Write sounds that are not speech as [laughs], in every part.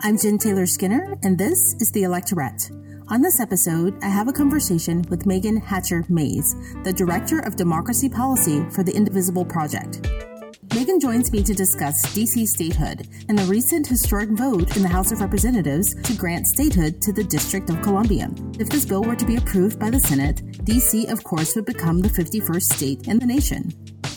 I'm Jen Taylor Skinner, and this is The Electorette. On this episode, I have a conversation with Meagan Hatcher Mays, the Director of Democracy Policy for the Indivisible Project. Meagan joins me to discuss DC statehood and the recent historic vote in the House of Representatives to grant statehood to the District of Columbia. If this bill were to be approved by the Senate, DC, of course, would become the 51st state in the nation.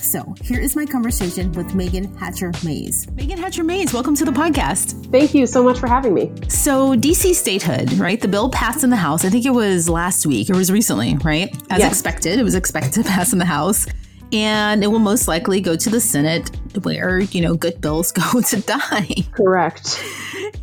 So, here is my conversation with Meagan Hatcher Mays. Meagan Hatcher Mays, welcome to the podcast. Thank you so much for having me. So, DC statehood, right? The bill passed in the House. I think it was last week. It was recently, right? As yes. expected, it was expected to [laughs] pass in the House and it will most likely go to the Senate where, you know, good bills [laughs] go to die. Correct.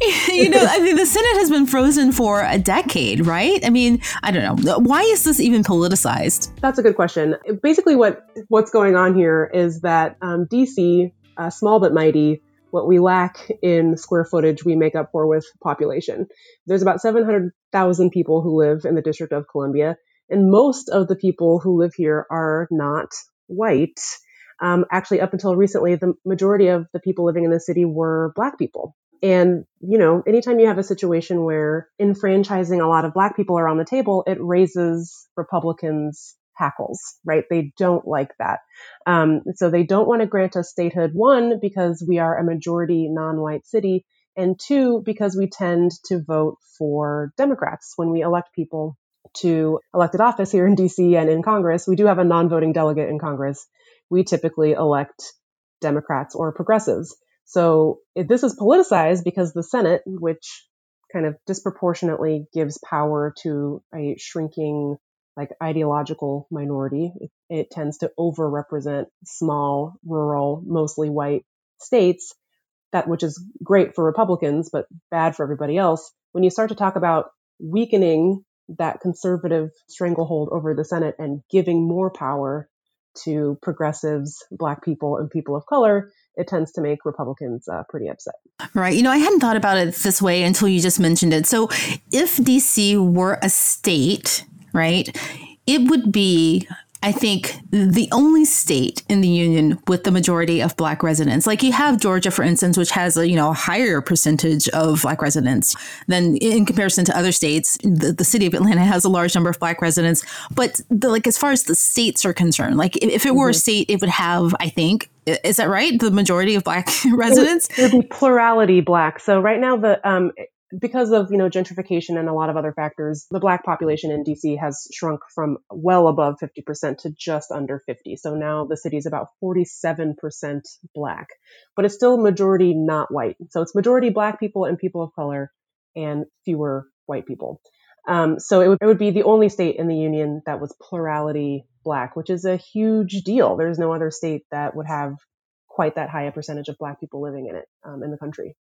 [laughs] you know, I mean, the Senate has been frozen for a decade, right? I mean, I don't know. Why is this even politicized? That's a good question. Basically, what what's going on here is that um, DC, uh, small but mighty, what we lack in square footage, we make up for with population. There's about 700,000 people who live in the District of Columbia, and most of the people who live here are not white. Um, actually, up until recently, the majority of the people living in the city were black people. And, you know, anytime you have a situation where enfranchising a lot of black people are on the table, it raises Republicans' hackles, right? They don't like that. Um, so they don't want to grant us statehood, one, because we are a majority non white city, and two, because we tend to vote for Democrats when we elect people to elected office here in DC and in Congress, we do have a non voting delegate in Congress. We typically elect Democrats or progressives. So this is politicized because the Senate, which kind of disproportionately gives power to a shrinking, like ideological minority, it, it tends to overrepresent small, rural, mostly white states. That which is great for Republicans, but bad for everybody else. When you start to talk about weakening that conservative stranglehold over the Senate and giving more power to progressives, black people, and people of color, it tends to make Republicans uh, pretty upset. Right. You know, I hadn't thought about it this way until you just mentioned it. So if DC were a state, right, it would be I think, the only state in the union with the majority of black residents. Like you have Georgia, for instance, which has a you know a higher percentage of black residents than in comparison to other states. The, the city of Atlanta has a large number of black residents, but the, like as far as the states are concerned, like if it were mm-hmm. a state, it would have, I think, is that right? The majority of black residents? [laughs] It would, it would be plurality black. So right now, the um, because of you know gentrification and a lot of other factors, the black population in DC has shrunk from well above 50% to just under 50. So now the city is about 47% black, but it's still majority not white. So it's majority black people and people of color, and fewer white people. Um, so it would, it would be the only state in the union that was plurality black, which is a huge deal. There's no other state that would have quite that high a percentage of black people living in it um, in the country.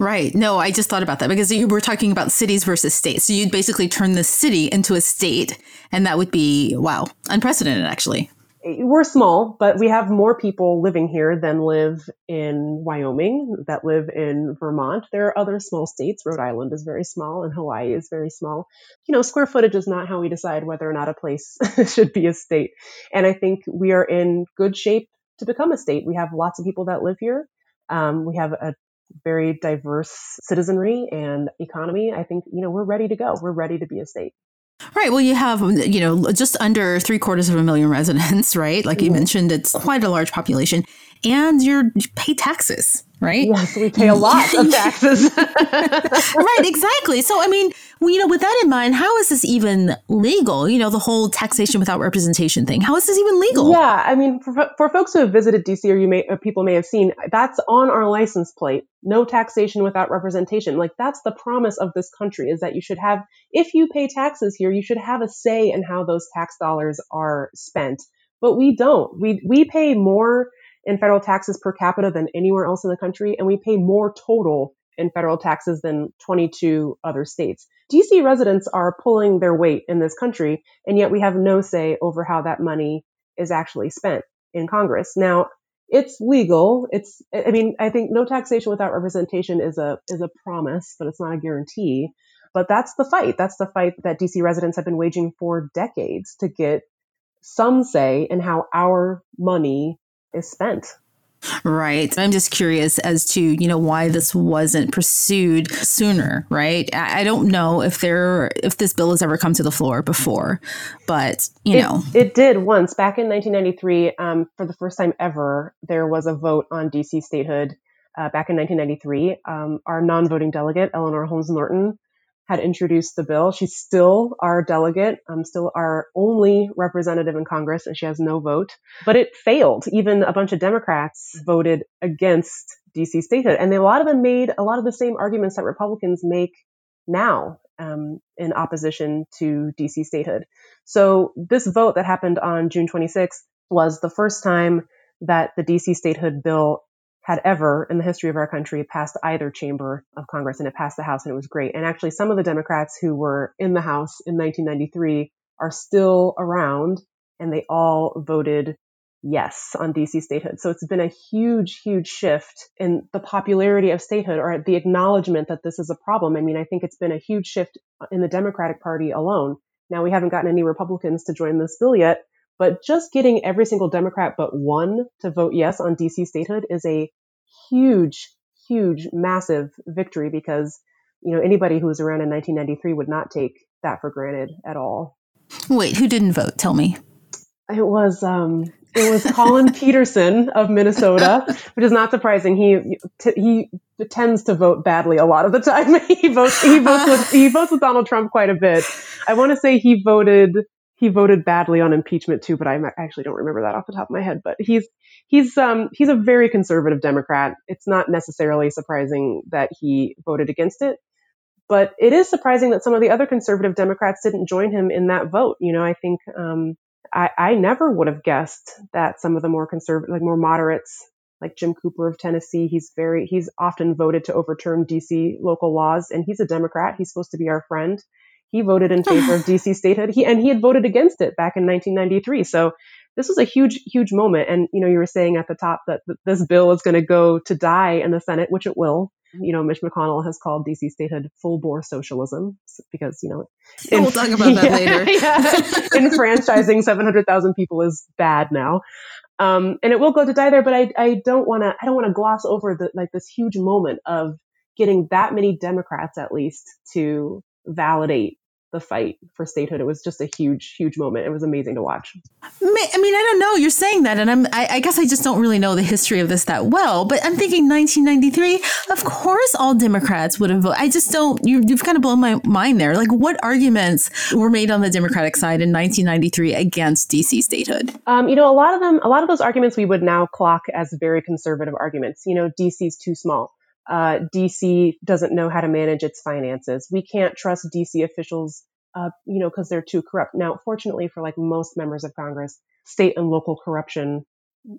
Right. No, I just thought about that because you were talking about cities versus states. So you'd basically turn the city into a state, and that would be, wow, unprecedented, actually. We're small, but we have more people living here than live in Wyoming, that live in Vermont. There are other small states. Rhode Island is very small, and Hawaii is very small. You know, square footage is not how we decide whether or not a place [laughs] should be a state. And I think we are in good shape to become a state. We have lots of people that live here. Um, we have a very diverse citizenry and economy, I think, you know, we're ready to go. We're ready to be a state. Right. Well, you have, you know, just under three quarters of a million residents, [laughs] right? Like you mm-hmm. mentioned, it's quite a large population. And you pay taxes, right? Yes, we pay a lot of [laughs] taxes. [laughs] right, exactly. So, I mean, you know, with that in mind, how is this even legal? You know, the whole taxation without representation thing. How is this even legal? Yeah, I mean, for, for folks who have visited DC, or you may, or people may have seen, that's on our license plate. No taxation without representation. Like that's the promise of this country is that you should have, if you pay taxes here, you should have a say in how those tax dollars are spent. But we don't. We we pay more in federal taxes per capita than anywhere else in the country, and we pay more total in federal taxes than 22 other states. DC residents are pulling their weight in this country, and yet we have no say over how that money is actually spent in Congress. Now, it's legal. It's, I mean, I think no taxation without representation is a, is a promise, but it's not a guarantee. But that's the fight. That's the fight that DC residents have been waging for decades to get some say in how our money is spent. Right. I'm just curious as to, you know, why this wasn't pursued sooner, right? I, I don't know if there if this bill has ever come to the floor before, but you it, know. It did once back in 1993. Um, for the first time ever, there was a vote on DC statehood uh, back in 1993. Um, our non-voting delegate, Eleanor Holmes Norton, had introduced the bill. She's still our delegate, um, still our only representative in Congress, and she has no vote. But it failed. Even a bunch of Democrats voted against DC statehood, and they, a lot of them made a lot of the same arguments that Republicans make now um, in opposition to DC statehood. So this vote that happened on June 26th was the first time that the DC statehood bill had ever in the history of our country passed either chamber of Congress and it passed the House and it was great. And actually some of the Democrats who were in the House in 1993 are still around and they all voted yes on DC statehood. So it's been a huge, huge shift in the popularity of statehood or the acknowledgement that this is a problem. I mean, I think it's been a huge shift in the Democratic Party alone. Now we haven't gotten any Republicans to join this bill yet, but just getting every single Democrat but one to vote yes on DC statehood is a huge, huge, massive victory because, you know, anybody who was around in 1993 would not take that for granted at all. Wait, who didn't vote? Tell me. It was um, it was Collin [laughs] Peterson of Minnesota, which is not surprising. He he tends to vote badly a lot of the time. [laughs] he votes he votes with he votes with Donald Trump quite a bit. I want to say he voted he voted badly on impeachment too, but I actually don't remember that off the top of my head. But he's he's um he's a very conservative Democrat. It's not necessarily surprising that he voted against it, but it is surprising that some of the other conservative Democrats didn't join him in that vote. You know, I think um I, I never would have guessed that some of the more conservative, like more moderates, like Jim Cooper of Tennessee, he's very he's often voted to overturn DC local laws, and he's a Democrat. He's supposed to be our friend he voted in favor of [sighs] DC statehood. He and he had voted against it back in 1993. So this was a huge, huge moment. And you know, you were saying at the top that this bill is going to go to die in the Senate, which it will. You know, Mitch McConnell has called DC statehood full bore socialism because you know. In, we'll talk about that [laughs] yeah, later. [laughs] yeah, enfranchising 700,000 people is bad now. Um, and it will go to die there, but I, I don't want to, I don't want to gloss over the, like this huge moment of getting that many Democrats at least to validate the fight for statehood. It was just a huge, huge moment. It was amazing to watch. I mean, I don't know. You're saying that, and I'm. I, I, guess I just don't really know the history of this that well. But I'm thinking 1993. Of course, all Democrats would have voted. I just don't. You, you've kind of blown my mind there. Like, what arguments were made on the Democratic side in 1993 against DC statehood? Um, you know, a lot of them. A lot of those arguments we would now clock as very conservative arguments. You know, DC's too small uh, DC doesn't know how to manage its finances. We can't trust DC officials, uh, you know, because they're too corrupt. Now, fortunately for like most members of Congress, state and local corruption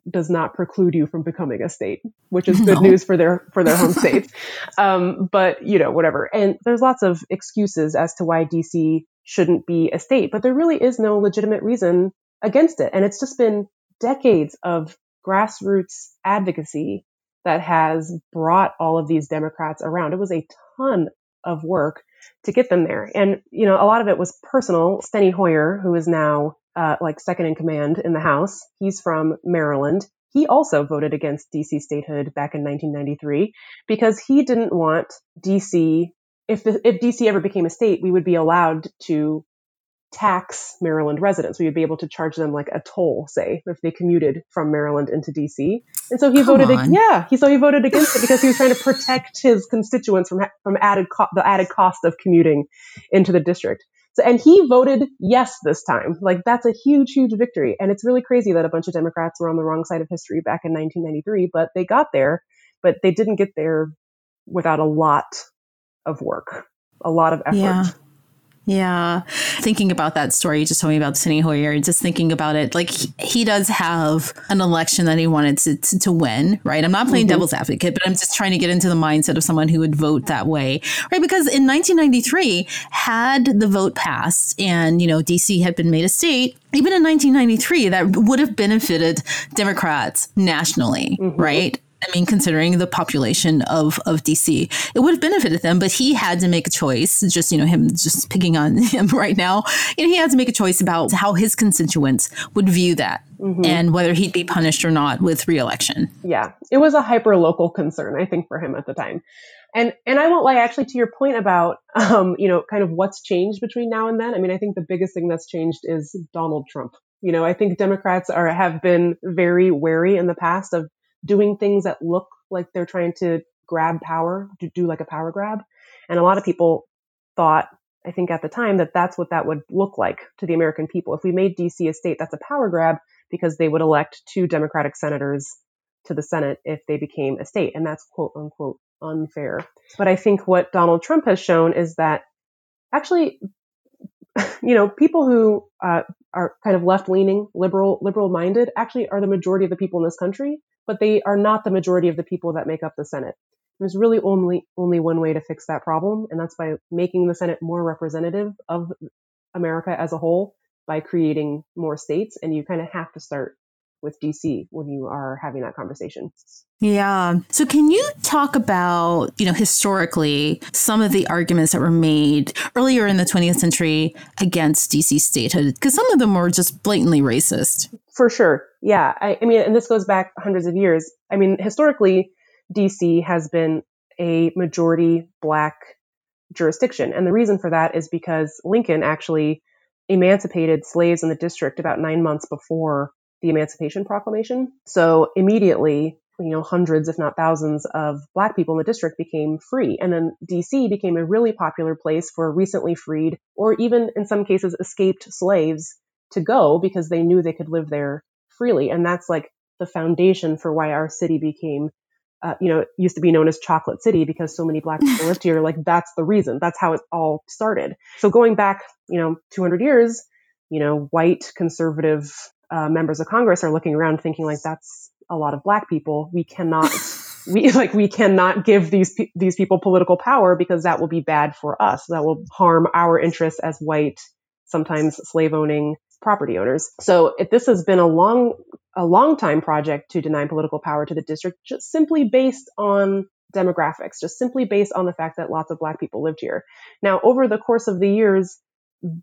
does not preclude you from becoming a state, which is good no. news for their for their home [laughs] states. Um, but you know, whatever. And there's lots of excuses as to why DC shouldn't be a state, but there really is no legitimate reason against it. And it's just been decades of grassroots advocacy that has brought all of these Democrats around. It was a ton of work to get them there. And, you know, a lot of it was personal. Steny Hoyer, who is now uh, like second in command in the House, he's from Maryland. He also voted against DC statehood back in 1993 because he didn't want DC. If, the, if DC ever became a state, we would be allowed to tax Maryland residents. We would be able to charge them like a toll, say, if they commuted from Maryland into DC. And so he Come voted, on. yeah, he so he voted against it because he was trying to protect his constituents from from added co- the added cost of commuting into the district. So, and he voted yes this time. Like that's a huge, huge victory. And it's really crazy that a bunch of Democrats were on the wrong side of history back in 1993, but they got there, but they didn't get there without a lot of work, a lot of effort. Yeah. Yeah. Thinking about that story you just told me about Steny Hoyer, just thinking about it, like he, he does have an election that he wanted to, to, to win, right? I'm not playing mm-hmm. devil's advocate, but I'm just trying to get into the mindset of someone who would vote that way, right? Because in 1993, had the vote passed and, you know, DC had been made a state, even in 1993, that would have benefited Democrats nationally, mm-hmm. right? I mean, considering the population of, of DC, it would have benefited them, but he had to make a choice. Just, you know, him just picking on [laughs] him right now. And he had to make a choice about how his constituents would view that mm-hmm. and whether he'd be punished or not with reelection. Yeah. It was a hyper local concern, I think, for him at the time. And and I won't lie, actually, to your point about um, you know, kind of what's changed between now and then. I mean, I think the biggest thing that's changed is Donald Trump. You know, I think Democrats are have been very wary in the past of doing things that look like they're trying to grab power, to do like a power grab. And a lot of people thought, I think at the time, that that's what that would look like to the American people. If we made DC a state, that's a power grab because they would elect two Democratic senators to the Senate if they became a state. And that's quote unquote unfair. But I think what Donald Trump has shown is that actually, [laughs] you know, people who uh, are kind of left leaning, liberal, liberal minded, actually are the majority of the people in this country, but they are not the majority of the people that make up the Senate. There's really only only one way to fix that problem, and that's by making the Senate more representative of America as a whole by creating more states. And you kind of have to start with DC when you are having that conversation. Yeah. So can you talk about, you know, historically some of the arguments that were made earlier in the 20th century against DC statehood? Because some of them were just blatantly racist. For sure. Yeah. I, I mean, and this goes back hundreds of years. I mean, historically, DC has been a majority black jurisdiction. And the reason for that is because Lincoln actually emancipated slaves in the district about nine months before the Emancipation Proclamation. So immediately, you know, hundreds, if not thousands of black people in the district became free. And then DC became a really popular place for recently freed or even in some cases escaped slaves to go because they knew they could live there freely. And that's like the foundation for why our city became uh, you know, used to be known as Chocolate City because so many black [laughs] people lived here. Like that's the reason. That's how it all started. So going back, you know, 200 years, you know, white conservative uh, members of Congress are looking around thinking like that's a lot of black people. We cannot [laughs] we like we cannot give these pe- these people political power because that will be bad for us. That will harm our interests as white, sometimes slave owning property owners. So if this has been a long a long time project to deny political power to the district just simply based on demographics, just simply based on the fact that lots of black people lived here. Now, over the course of the years,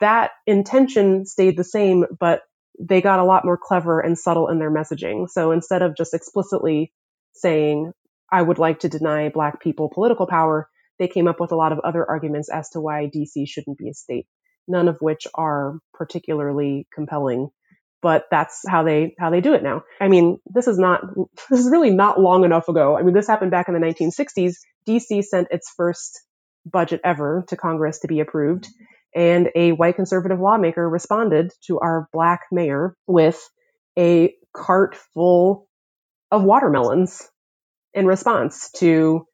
that intention stayed the same, but they got a lot more clever and subtle in their messaging. So instead of just explicitly saying, I would like to deny black people political power, they came up with a lot of other arguments as to why DC shouldn't be a state, none of which are particularly compelling. But that's how they how they do it now. I mean, this is not [laughs] this is really not long enough ago. I mean, this happened back in the 1960s. DC sent its first budget ever to Congress to be approved. And a white conservative lawmaker responded to our black mayor with a cart full of watermelons in response to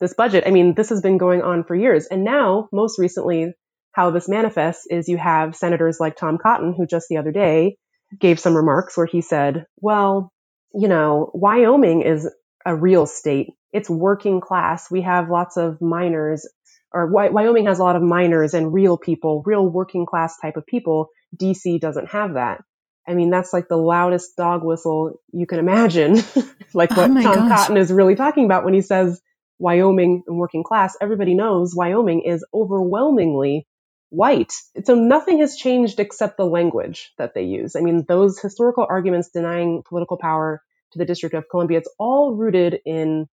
this budget. I mean, this has been going on for years. And now, most recently, how this manifests is you have senators like Tom Cotton, who just the other day gave some remarks where he said, well, you know, Wyoming is a real state. It's working class. We have lots of miners or Wyoming has a lot of miners and real people, real working class type of people. DC doesn't have that. I mean, that's like the loudest dog whistle you can imagine. [laughs] like oh what oh Tom gosh. Cotton is really talking about when he says Wyoming and working class. Everybody knows Wyoming is overwhelmingly white. So nothing has changed except the language that they use. I mean, those historical arguments denying political power to the District of Columbia, it's all rooted in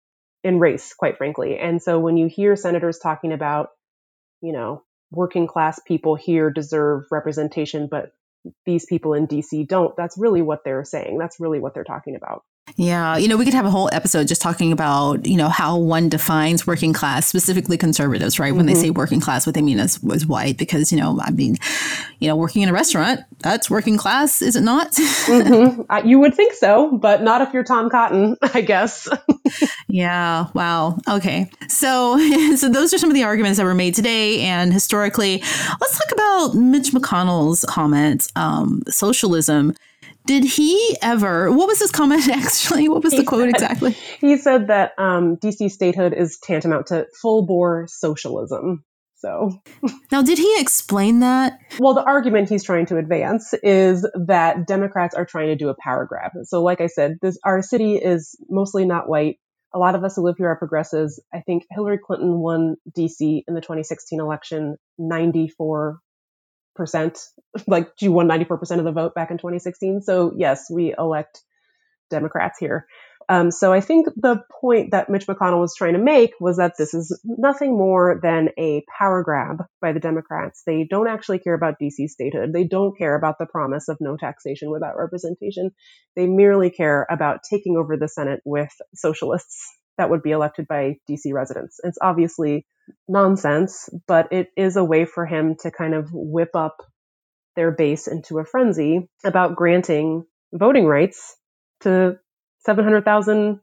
in race, quite frankly. And so when you hear senators talking about, you know, working class people here deserve representation, but these people in DC don't, that's really what they're saying. That's really what they're talking about. Yeah, you know, we could have a whole episode just talking about, you know, how one defines working class, specifically conservatives, right? Mm-hmm. When they mm-hmm. say working class, what they mean is, is white, because, you know, I mean, you know, working in a restaurant, that's working class, is it not? mm-hmm. [laughs] uh, you would think so, but not if you're Tom Cotton, [laughs] I guess. yeah, wow. Okay. So, [laughs] so those are some of the arguments that were made today and historically. Let's talk about Mitch McConnell's comment, um, socialism did he ever? What was his comment [laughs] actually? What was he the quote said, exactly? He said that um, DC statehood is tantamount to full bore socialism. So [laughs] now, did he explain that? Well, the argument he's trying to advance is that Democrats are trying to do a power grab. So, like I said, this our city is mostly not white. a lot of us who live here are progressives. I think Hillary Clinton won DC in the 2016 election 94 percent, like she won 94 percent of the vote back in 2016. So yes, we elect Democrats here. Um, so I think the point that Mitch McConnell was trying to make was that this is nothing more than a power grab by the Democrats. They don't actually care about DC statehood. They don't care about the promise of no taxation without representation. They merely care about taking over the Senate with socialists that would be elected by DC residents. It's obviously nonsense, but it is a way for him to kind of whip up their base into a frenzy about granting voting rights to 700,000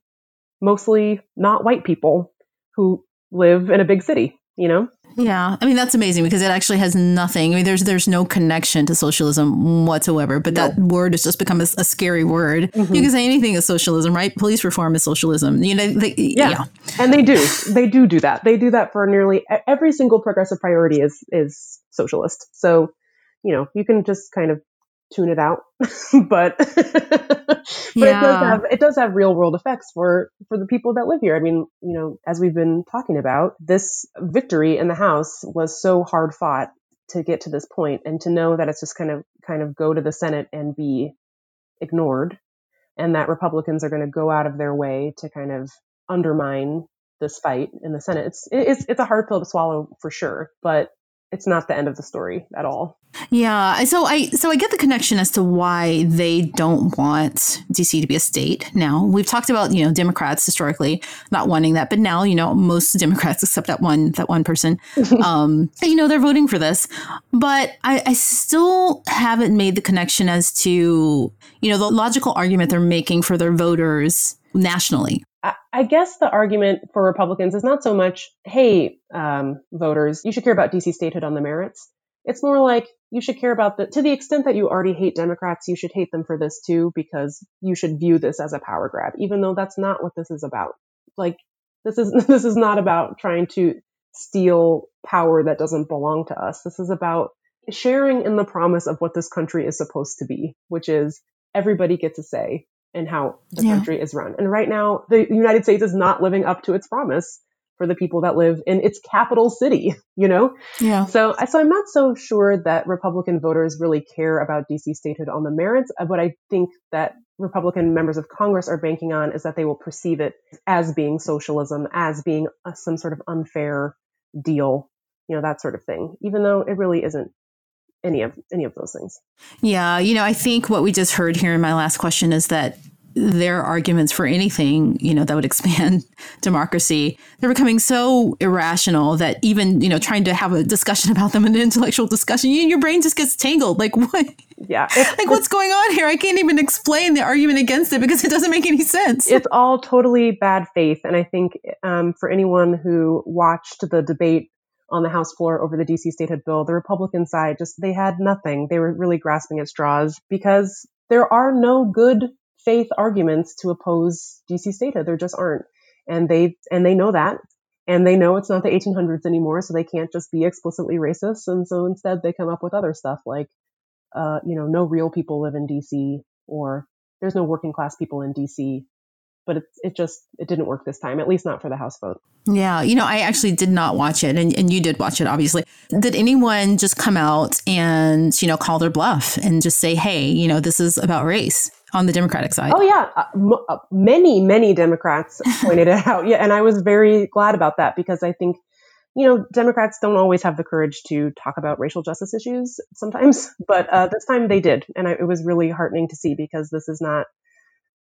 mostly not white people who live in a big city, you know? Yeah, I mean that's amazing because it actually has nothing. I mean, there's there's no connection to socialism whatsoever. But no. that word has just become a, a scary word. Mm-hmm. You can say anything is socialism, right? Police reform is socialism. You know, they, yeah. yeah, and they do, they do do that. They do that for nearly every single progressive priority is is socialist. So, you know, you can just kind of tune it out, [laughs] but [laughs] but yeah. it does have it does have real world effects for for the people that live here. I mean, you know, as we've been talking about, this victory in the House was so hard fought to get to this point, and to know that it's just kind of kind of go to the Senate and be ignored, and that Republicans are going to go out of their way to kind of undermine this fight in the Senate. It's it's it's a hard pill to swallow for sure, but it's not the end of the story at all. Yeah, so I so I get the connection as to why they don't want DC to be a state. Now we've talked about you know Democrats historically not wanting that, but now you know most [laughs] Democrats except that one that one person, [laughs] um, you know they're voting for this. But I, I still haven't made the connection as to you know the logical argument they're making for their voters nationally. I guess the argument for Republicans is not so much, hey, um, voters, you should care about DC statehood on the merits. It's more like you should care about the, to the extent that you already hate Democrats, you should hate them for this too, because you should view this as a power grab, even though that's not what this is about. Like, this is, [laughs] this is not about trying to steal power that doesn't belong to us. This is about sharing in the promise of what this country is supposed to be, which is everybody gets a say and how the yeah. country is run. And right now, the United States is not living up to its promise for the people that live in its capital city, [laughs] you know? Yeah. So, so I'm not so sure that Republican voters really care about DC statehood on the merits. Uh, what I think that Republican members of Congress are banking on is that they will perceive it as being socialism, as being a, some sort of unfair deal, you know, that sort of thing, even though it really isn't any of any of those things. Yeah, you know, I think what we just heard here in my last question is that their arguments for anything, you know, that would [laughs] expand democracy, they're becoming so irrational that even, you know, trying to have a discussion about them, in an intellectual discussion, you, your brain just gets tangled. Like [laughs] what? Yeah. like what's going on here? I can't even explain the argument against it because it doesn't make any sense. It's all totally bad faith. And I think um, for anyone who watched the debate on the House floor over the DC statehood bill, the Republican side just, they had nothing. They were really grasping at straws because there are no good faith arguments to oppose DC statehood. There just aren't. And they, and they know that. And they know it's not the 1800s anymore, so they can't just be explicitly racist. And so instead they come up with other stuff like, uh, you know, no real people live in DC or there's no working class people in DC but it, it just it didn't work this time at least not for the house vote. Yeah you know i actually did not watch it and, and you did watch it obviously. Did anyone just come out and you know call their bluff and just say hey you know this is about race on the democratic side? Oh yeah. Uh, m- uh, many many democrats [laughs] pointed it out. Yeah and i was very glad about that because i think you know democrats don't always have the courage to talk about racial justice issues sometimes [laughs] but uh, this time they did and I, it was really heartening to see because this is not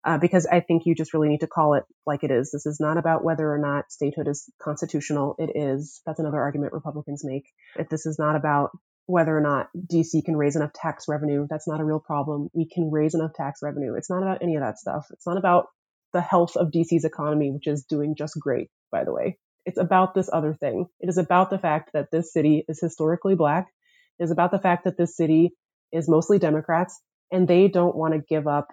uh, because I think you just really need to call it like it is. This is not about whether or not statehood is constitutional. It is. That's another argument Republicans make. If this is not about whether or not DC can raise enough tax revenue, that's not a real problem. We can raise enough tax revenue. It's not about any of that stuff. It's not about the health of DC's economy, which is doing just great, by the way. It's about this other thing. It is about the fact that this city is historically black. It is about the fact that this city is mostly Democrats and they don't want to give up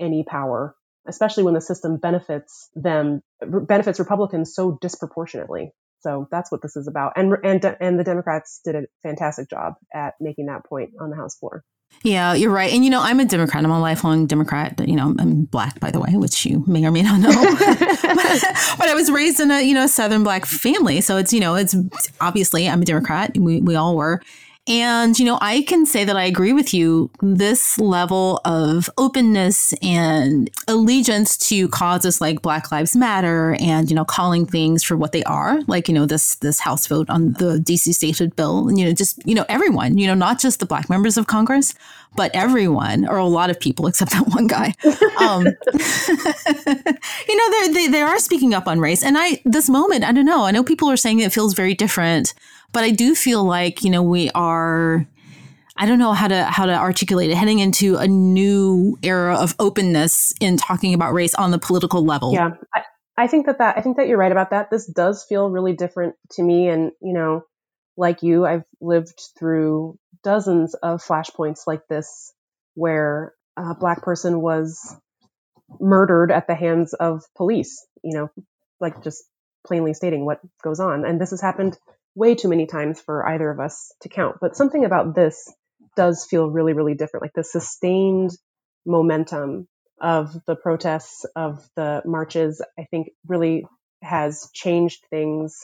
any power, especially when the system benefits them, benefits Republicans so disproportionately. So that's what this is about. And, and, and the Democrats did a fantastic job at making that point on the House floor. Yeah, you're right. And you know, I'm a Democrat. I'm a lifelong Democrat. You know, I'm black, by the way, which you may or may not know. but, [laughs] [laughs] but, I was raised in a you know Southern black family, so it's you know it's obviously I'm a Democrat. We we all were, and, you know, I can say that I agree with you. This level of openness and allegiance to causes like Black Lives Matter and, you know, calling things for what they are, like, you know, this this House vote on the DC statehood bill, you know, just, you know, everyone, you know, not just the black members of Congress, but everyone or a lot of people [laughs] except that one guy. Um, [laughs] you know, they they are speaking up on race. And I, this moment, I don't know, I know people are saying it feels very different but I do feel like, you know, we are I don't know how to how to articulate it heading into a new era of openness in talking about race on the political level. Yeah. I, I think that that I think that you're right about that. This does feel really different to me and, you know, like you, I've lived through dozens of flashpoints like this where a black person was murdered at the hands of police, you know, like just plainly stating what goes on. And this has happened way too many times for either of us to count. But something about this does feel really, really different. Like the sustained momentum of the protests, of the marches, I think really has changed things.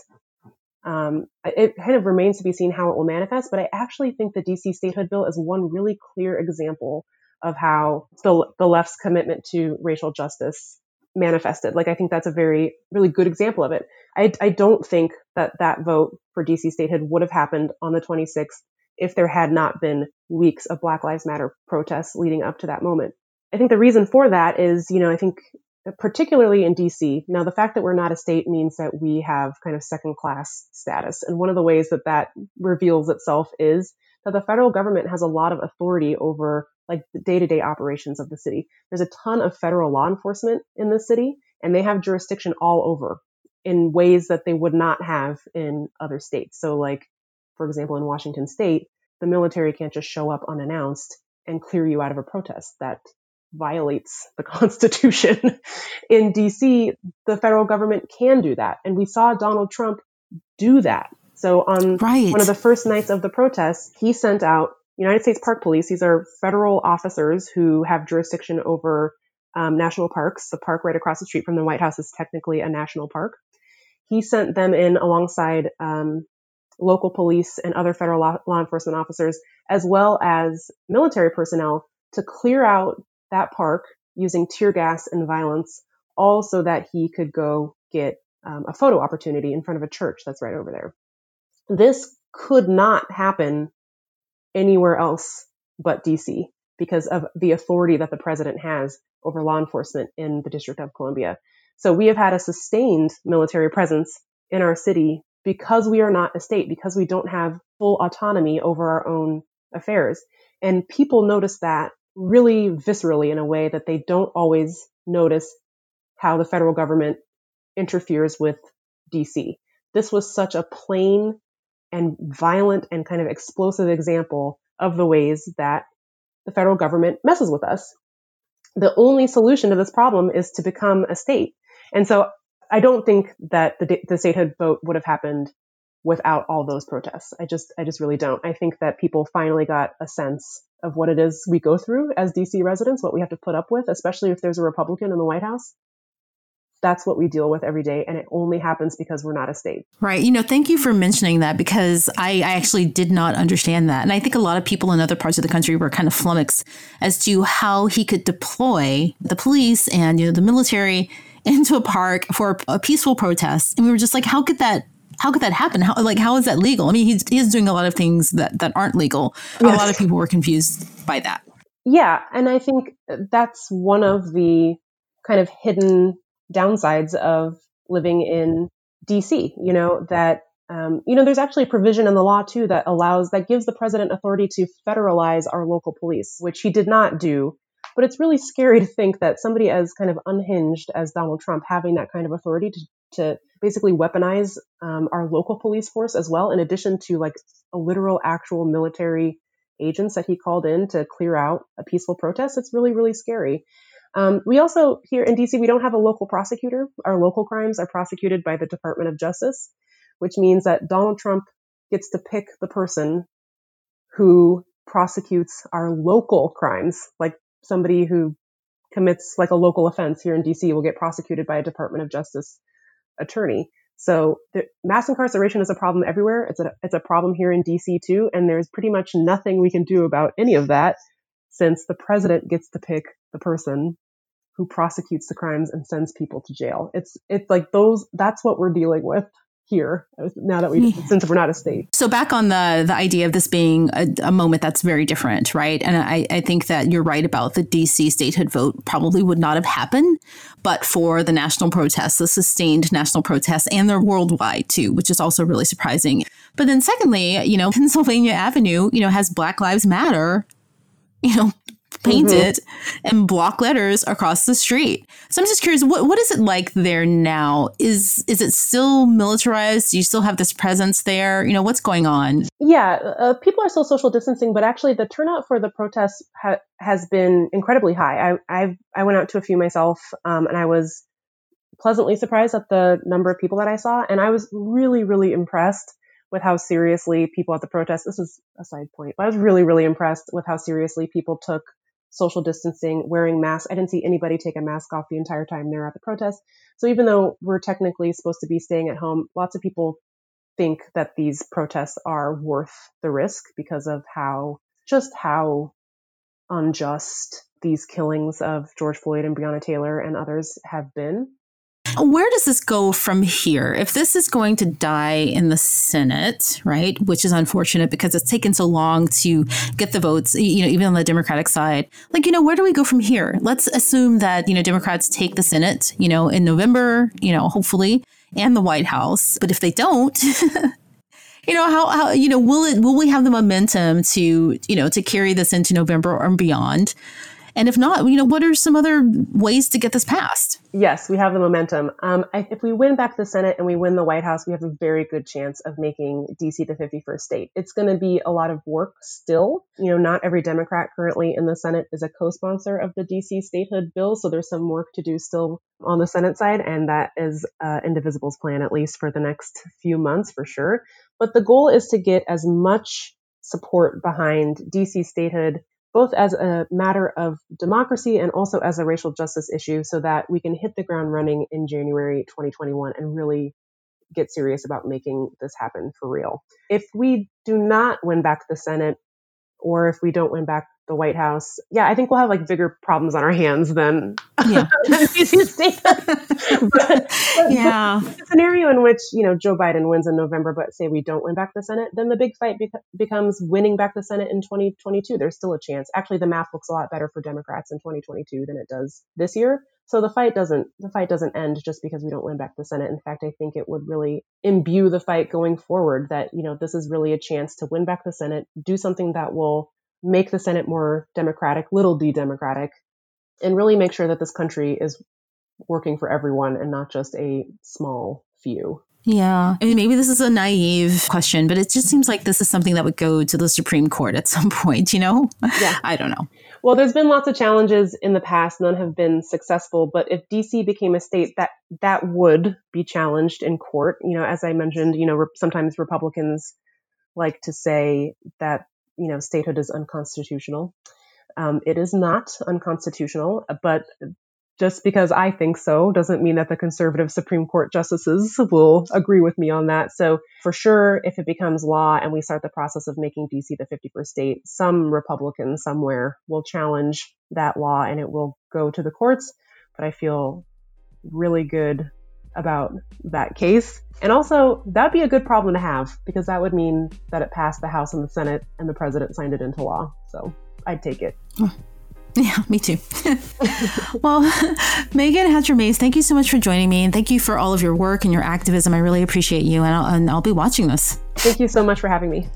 Um, it kind of remains to be seen how it will manifest, but I actually think the DC statehood bill is one really clear example of how the, the left's commitment to racial justice manifested. Like I think that's a very really good example of it. I, I don't think that that vote for DC statehood would have happened on the 26th if there had not been weeks of Black Lives Matter protests leading up to that moment. I think the reason for that is, you know, I think particularly in DC. Now, the fact that we're not a state means that we have kind of second class status. And one of the ways that that reveals itself is that the federal government has a lot of authority over like the day-to-day operations of the city. There's a ton of federal law enforcement in the city and they have jurisdiction all over in ways that they would not have in other states. So like for example in Washington state, the military can't just show up unannounced and clear you out of a protest that violates [laughs] the constitution. in DC, the federal government can do that and we saw Donald Trump do that. So on right. one of the first nights of the protests, he sent out United States Park Police, these are federal officers who have jurisdiction over um, national parks. The park right across the street from the White House is technically a national park. He sent them in alongside um, local police and other federal law, law enforcement officers, as well as military personnel, to clear out that park using tear gas and violence, all so that he could go get um, a photo opportunity in front of a church that's right over there. This could not happen anywhere else but DC because of the authority that the president has over law enforcement in the District of Columbia. So we have had a sustained military presence in our city because we are not a state, because we don't have full autonomy over our own affairs. And people notice that really viscerally in a way that they don't always notice how the federal government interferes with DC. This was such a plain and violent and kind of explosive example of the ways that the federal government messes with us. The only solution to this problem is to become a state. And so I don't think that the, the statehood vote would have happened without all those protests. I just, I just really don't. I think that people finally got a sense of what it is we go through as DC residents, what we have to put up with, especially if there's a Republican in the White House that's what we deal with every day and it only happens because we're not a state right you know thank you for mentioning that because I, I, actually did not understand that and i think a lot of people in other parts of the country were kind of flummoxed as to how he could deploy the police and you know the military [laughs] into a park for a peaceful protest and we were just like how could that how could that happen? How like how is that legal? I mean, he's he's doing a lot of things that that aren't legal. Yes. A lot of people were confused by that. Yeah, and I think that's one of the kind of hidden downsides of living in DC, you know, that, um, you know, there's actually a provision in the law too that allows, that gives the president authority to federalize our local police, which he did not do. But it's really scary to think that somebody as kind of unhinged as Donald Trump having that kind of authority to, to basically weaponize um, our local police force as well, in addition to like a literal actual military agents that he called in to clear out a peaceful protest. It's really, really scary. Um, we also here in DC we don't have a local prosecutor. Our local crimes are prosecuted by the Department of Justice, which means that Donald Trump gets to pick the person who prosecutes our local crimes, like somebody who commits like a local offense here in DC will get prosecuted by a Department of Justice attorney. So the, mass incarceration is a problem everywhere. It's a it's a problem here in DC too, and there's pretty much nothing we can do about any of that since the president gets to pick the person who prosecutes the crimes and sends people to jail. It's it's like those that's what we're dealing with here now that we mm-hmm. since we're not a state. So back on the the idea of this being a, a, moment that's very different, right? And I, I think that you're right about the DC statehood vote probably would not have happened, but for the national protests, the sustained national protests, and they're worldwide too, which is also really surprising. But then secondly, you know, [laughs] Pennsylvania Avenue, you know, has Black Lives Matter you know, painted mm-hmm. in block letters across the street. So I'm just curious, what what is it like there now? Is is it still militarized? Do you still have this presence there? You know, what's going on? Yeah, uh, people are still social distancing, but actually the turnout for the protests ha- has been incredibly high. I i I went out to a few myself, um, and I was pleasantly surprised at the number of people that I saw, and I was really really impressed with how seriously people at the protest, this is a side point, but I was really, really impressed with how seriously people took social distancing, wearing masks. I didn't see anybody take a mask off the entire time they were at the protest. So even though we're technically supposed to be staying at home, lots of people think that these protests are worth the risk because of how just how unjust these killings of George Floyd and Breonna Taylor and others have been. Where does this go from here? If this is going to die in the Senate, right, which is unfortunate because it's taken so long to get the votes, you know, even on the Democratic side, like, you know, where do we go from here? Let's assume that, you know, Democrats take the Senate, you know, in November, you know, hopefully, and the White House. But if they don't, [laughs] you know how, how you know will it will we have the momentum to you know to carry this into november or beyond and if not, you know, what are some other ways to get this passed? Yes, we have the momentum. Um, I, if we win back the Senate and we win the White House, we have a very good chance of making DC the 51st state. It's going to be a lot of work still. You know, not every Democrat currently in the Senate is a co-sponsor of the DC statehood bill, so there's some work to do still on the Senate side, and that is uh, Indivisible's plan at least for the next few months for sure. But the goal is to get as much support behind DC statehood both as a matter of democracy and also as a racial justice issue so that we can hit the ground running in January 2021 and really get serious about making this happen for real. If we do not win back the Senate, or if we don't win back the White House, yeah, I think we'll have like bigger problems on our hands than yeah. [laughs] [laughs] but, but, yeah. But scenario in which you know Joe Biden wins in November, but say we don't win back the Senate, then the big fight becomes winning back the Senate in 2022. There's still a chance. Actually, the math looks a lot better for Democrats in 2022 than it does this year. So the fight doesn't the fight doesn't end just because we don't win back the Senate. In fact, I think it would really imbue the fight going forward that you know this is really a chance to win back the Senate, do something that will make the Senate more democratic, little d democratic, and really make sure that this country is working for everyone and not just a small few. Yeah. I mean, maybe this is a naive question, but it just seems like this is something that would go to the Supreme Court at [laughs] some point, you know? Yeah. I don't know. Well, there's been lots of challenges in the past. None have been successful. But if DC became a state, that that would be challenged in court. You know, as I mentioned, you know, re- sometimes Republicans like to say that you know, statehood is unconstitutional. Um, it is not unconstitutional, but just because I think so doesn't mean that the conservative Supreme Court justices will agree with me on that. So, for sure, if it becomes law and we start the process of making DC the 51st state, some Republican somewhere will challenge that law and it will go to the courts. But I feel really good about that case. And also, that'd be a good problem to have because that would mean that it passed the House and the Senate and the president signed it into law. So I'd take it. [laughs] Yeah, me too. [laughs] well, [laughs] Meagan Hatcher Mays, thank you so much for joining me. And thank you for all of your work and your activism. I really appreciate you. And I'll, and I'll be watching this. Thank you so much for having me.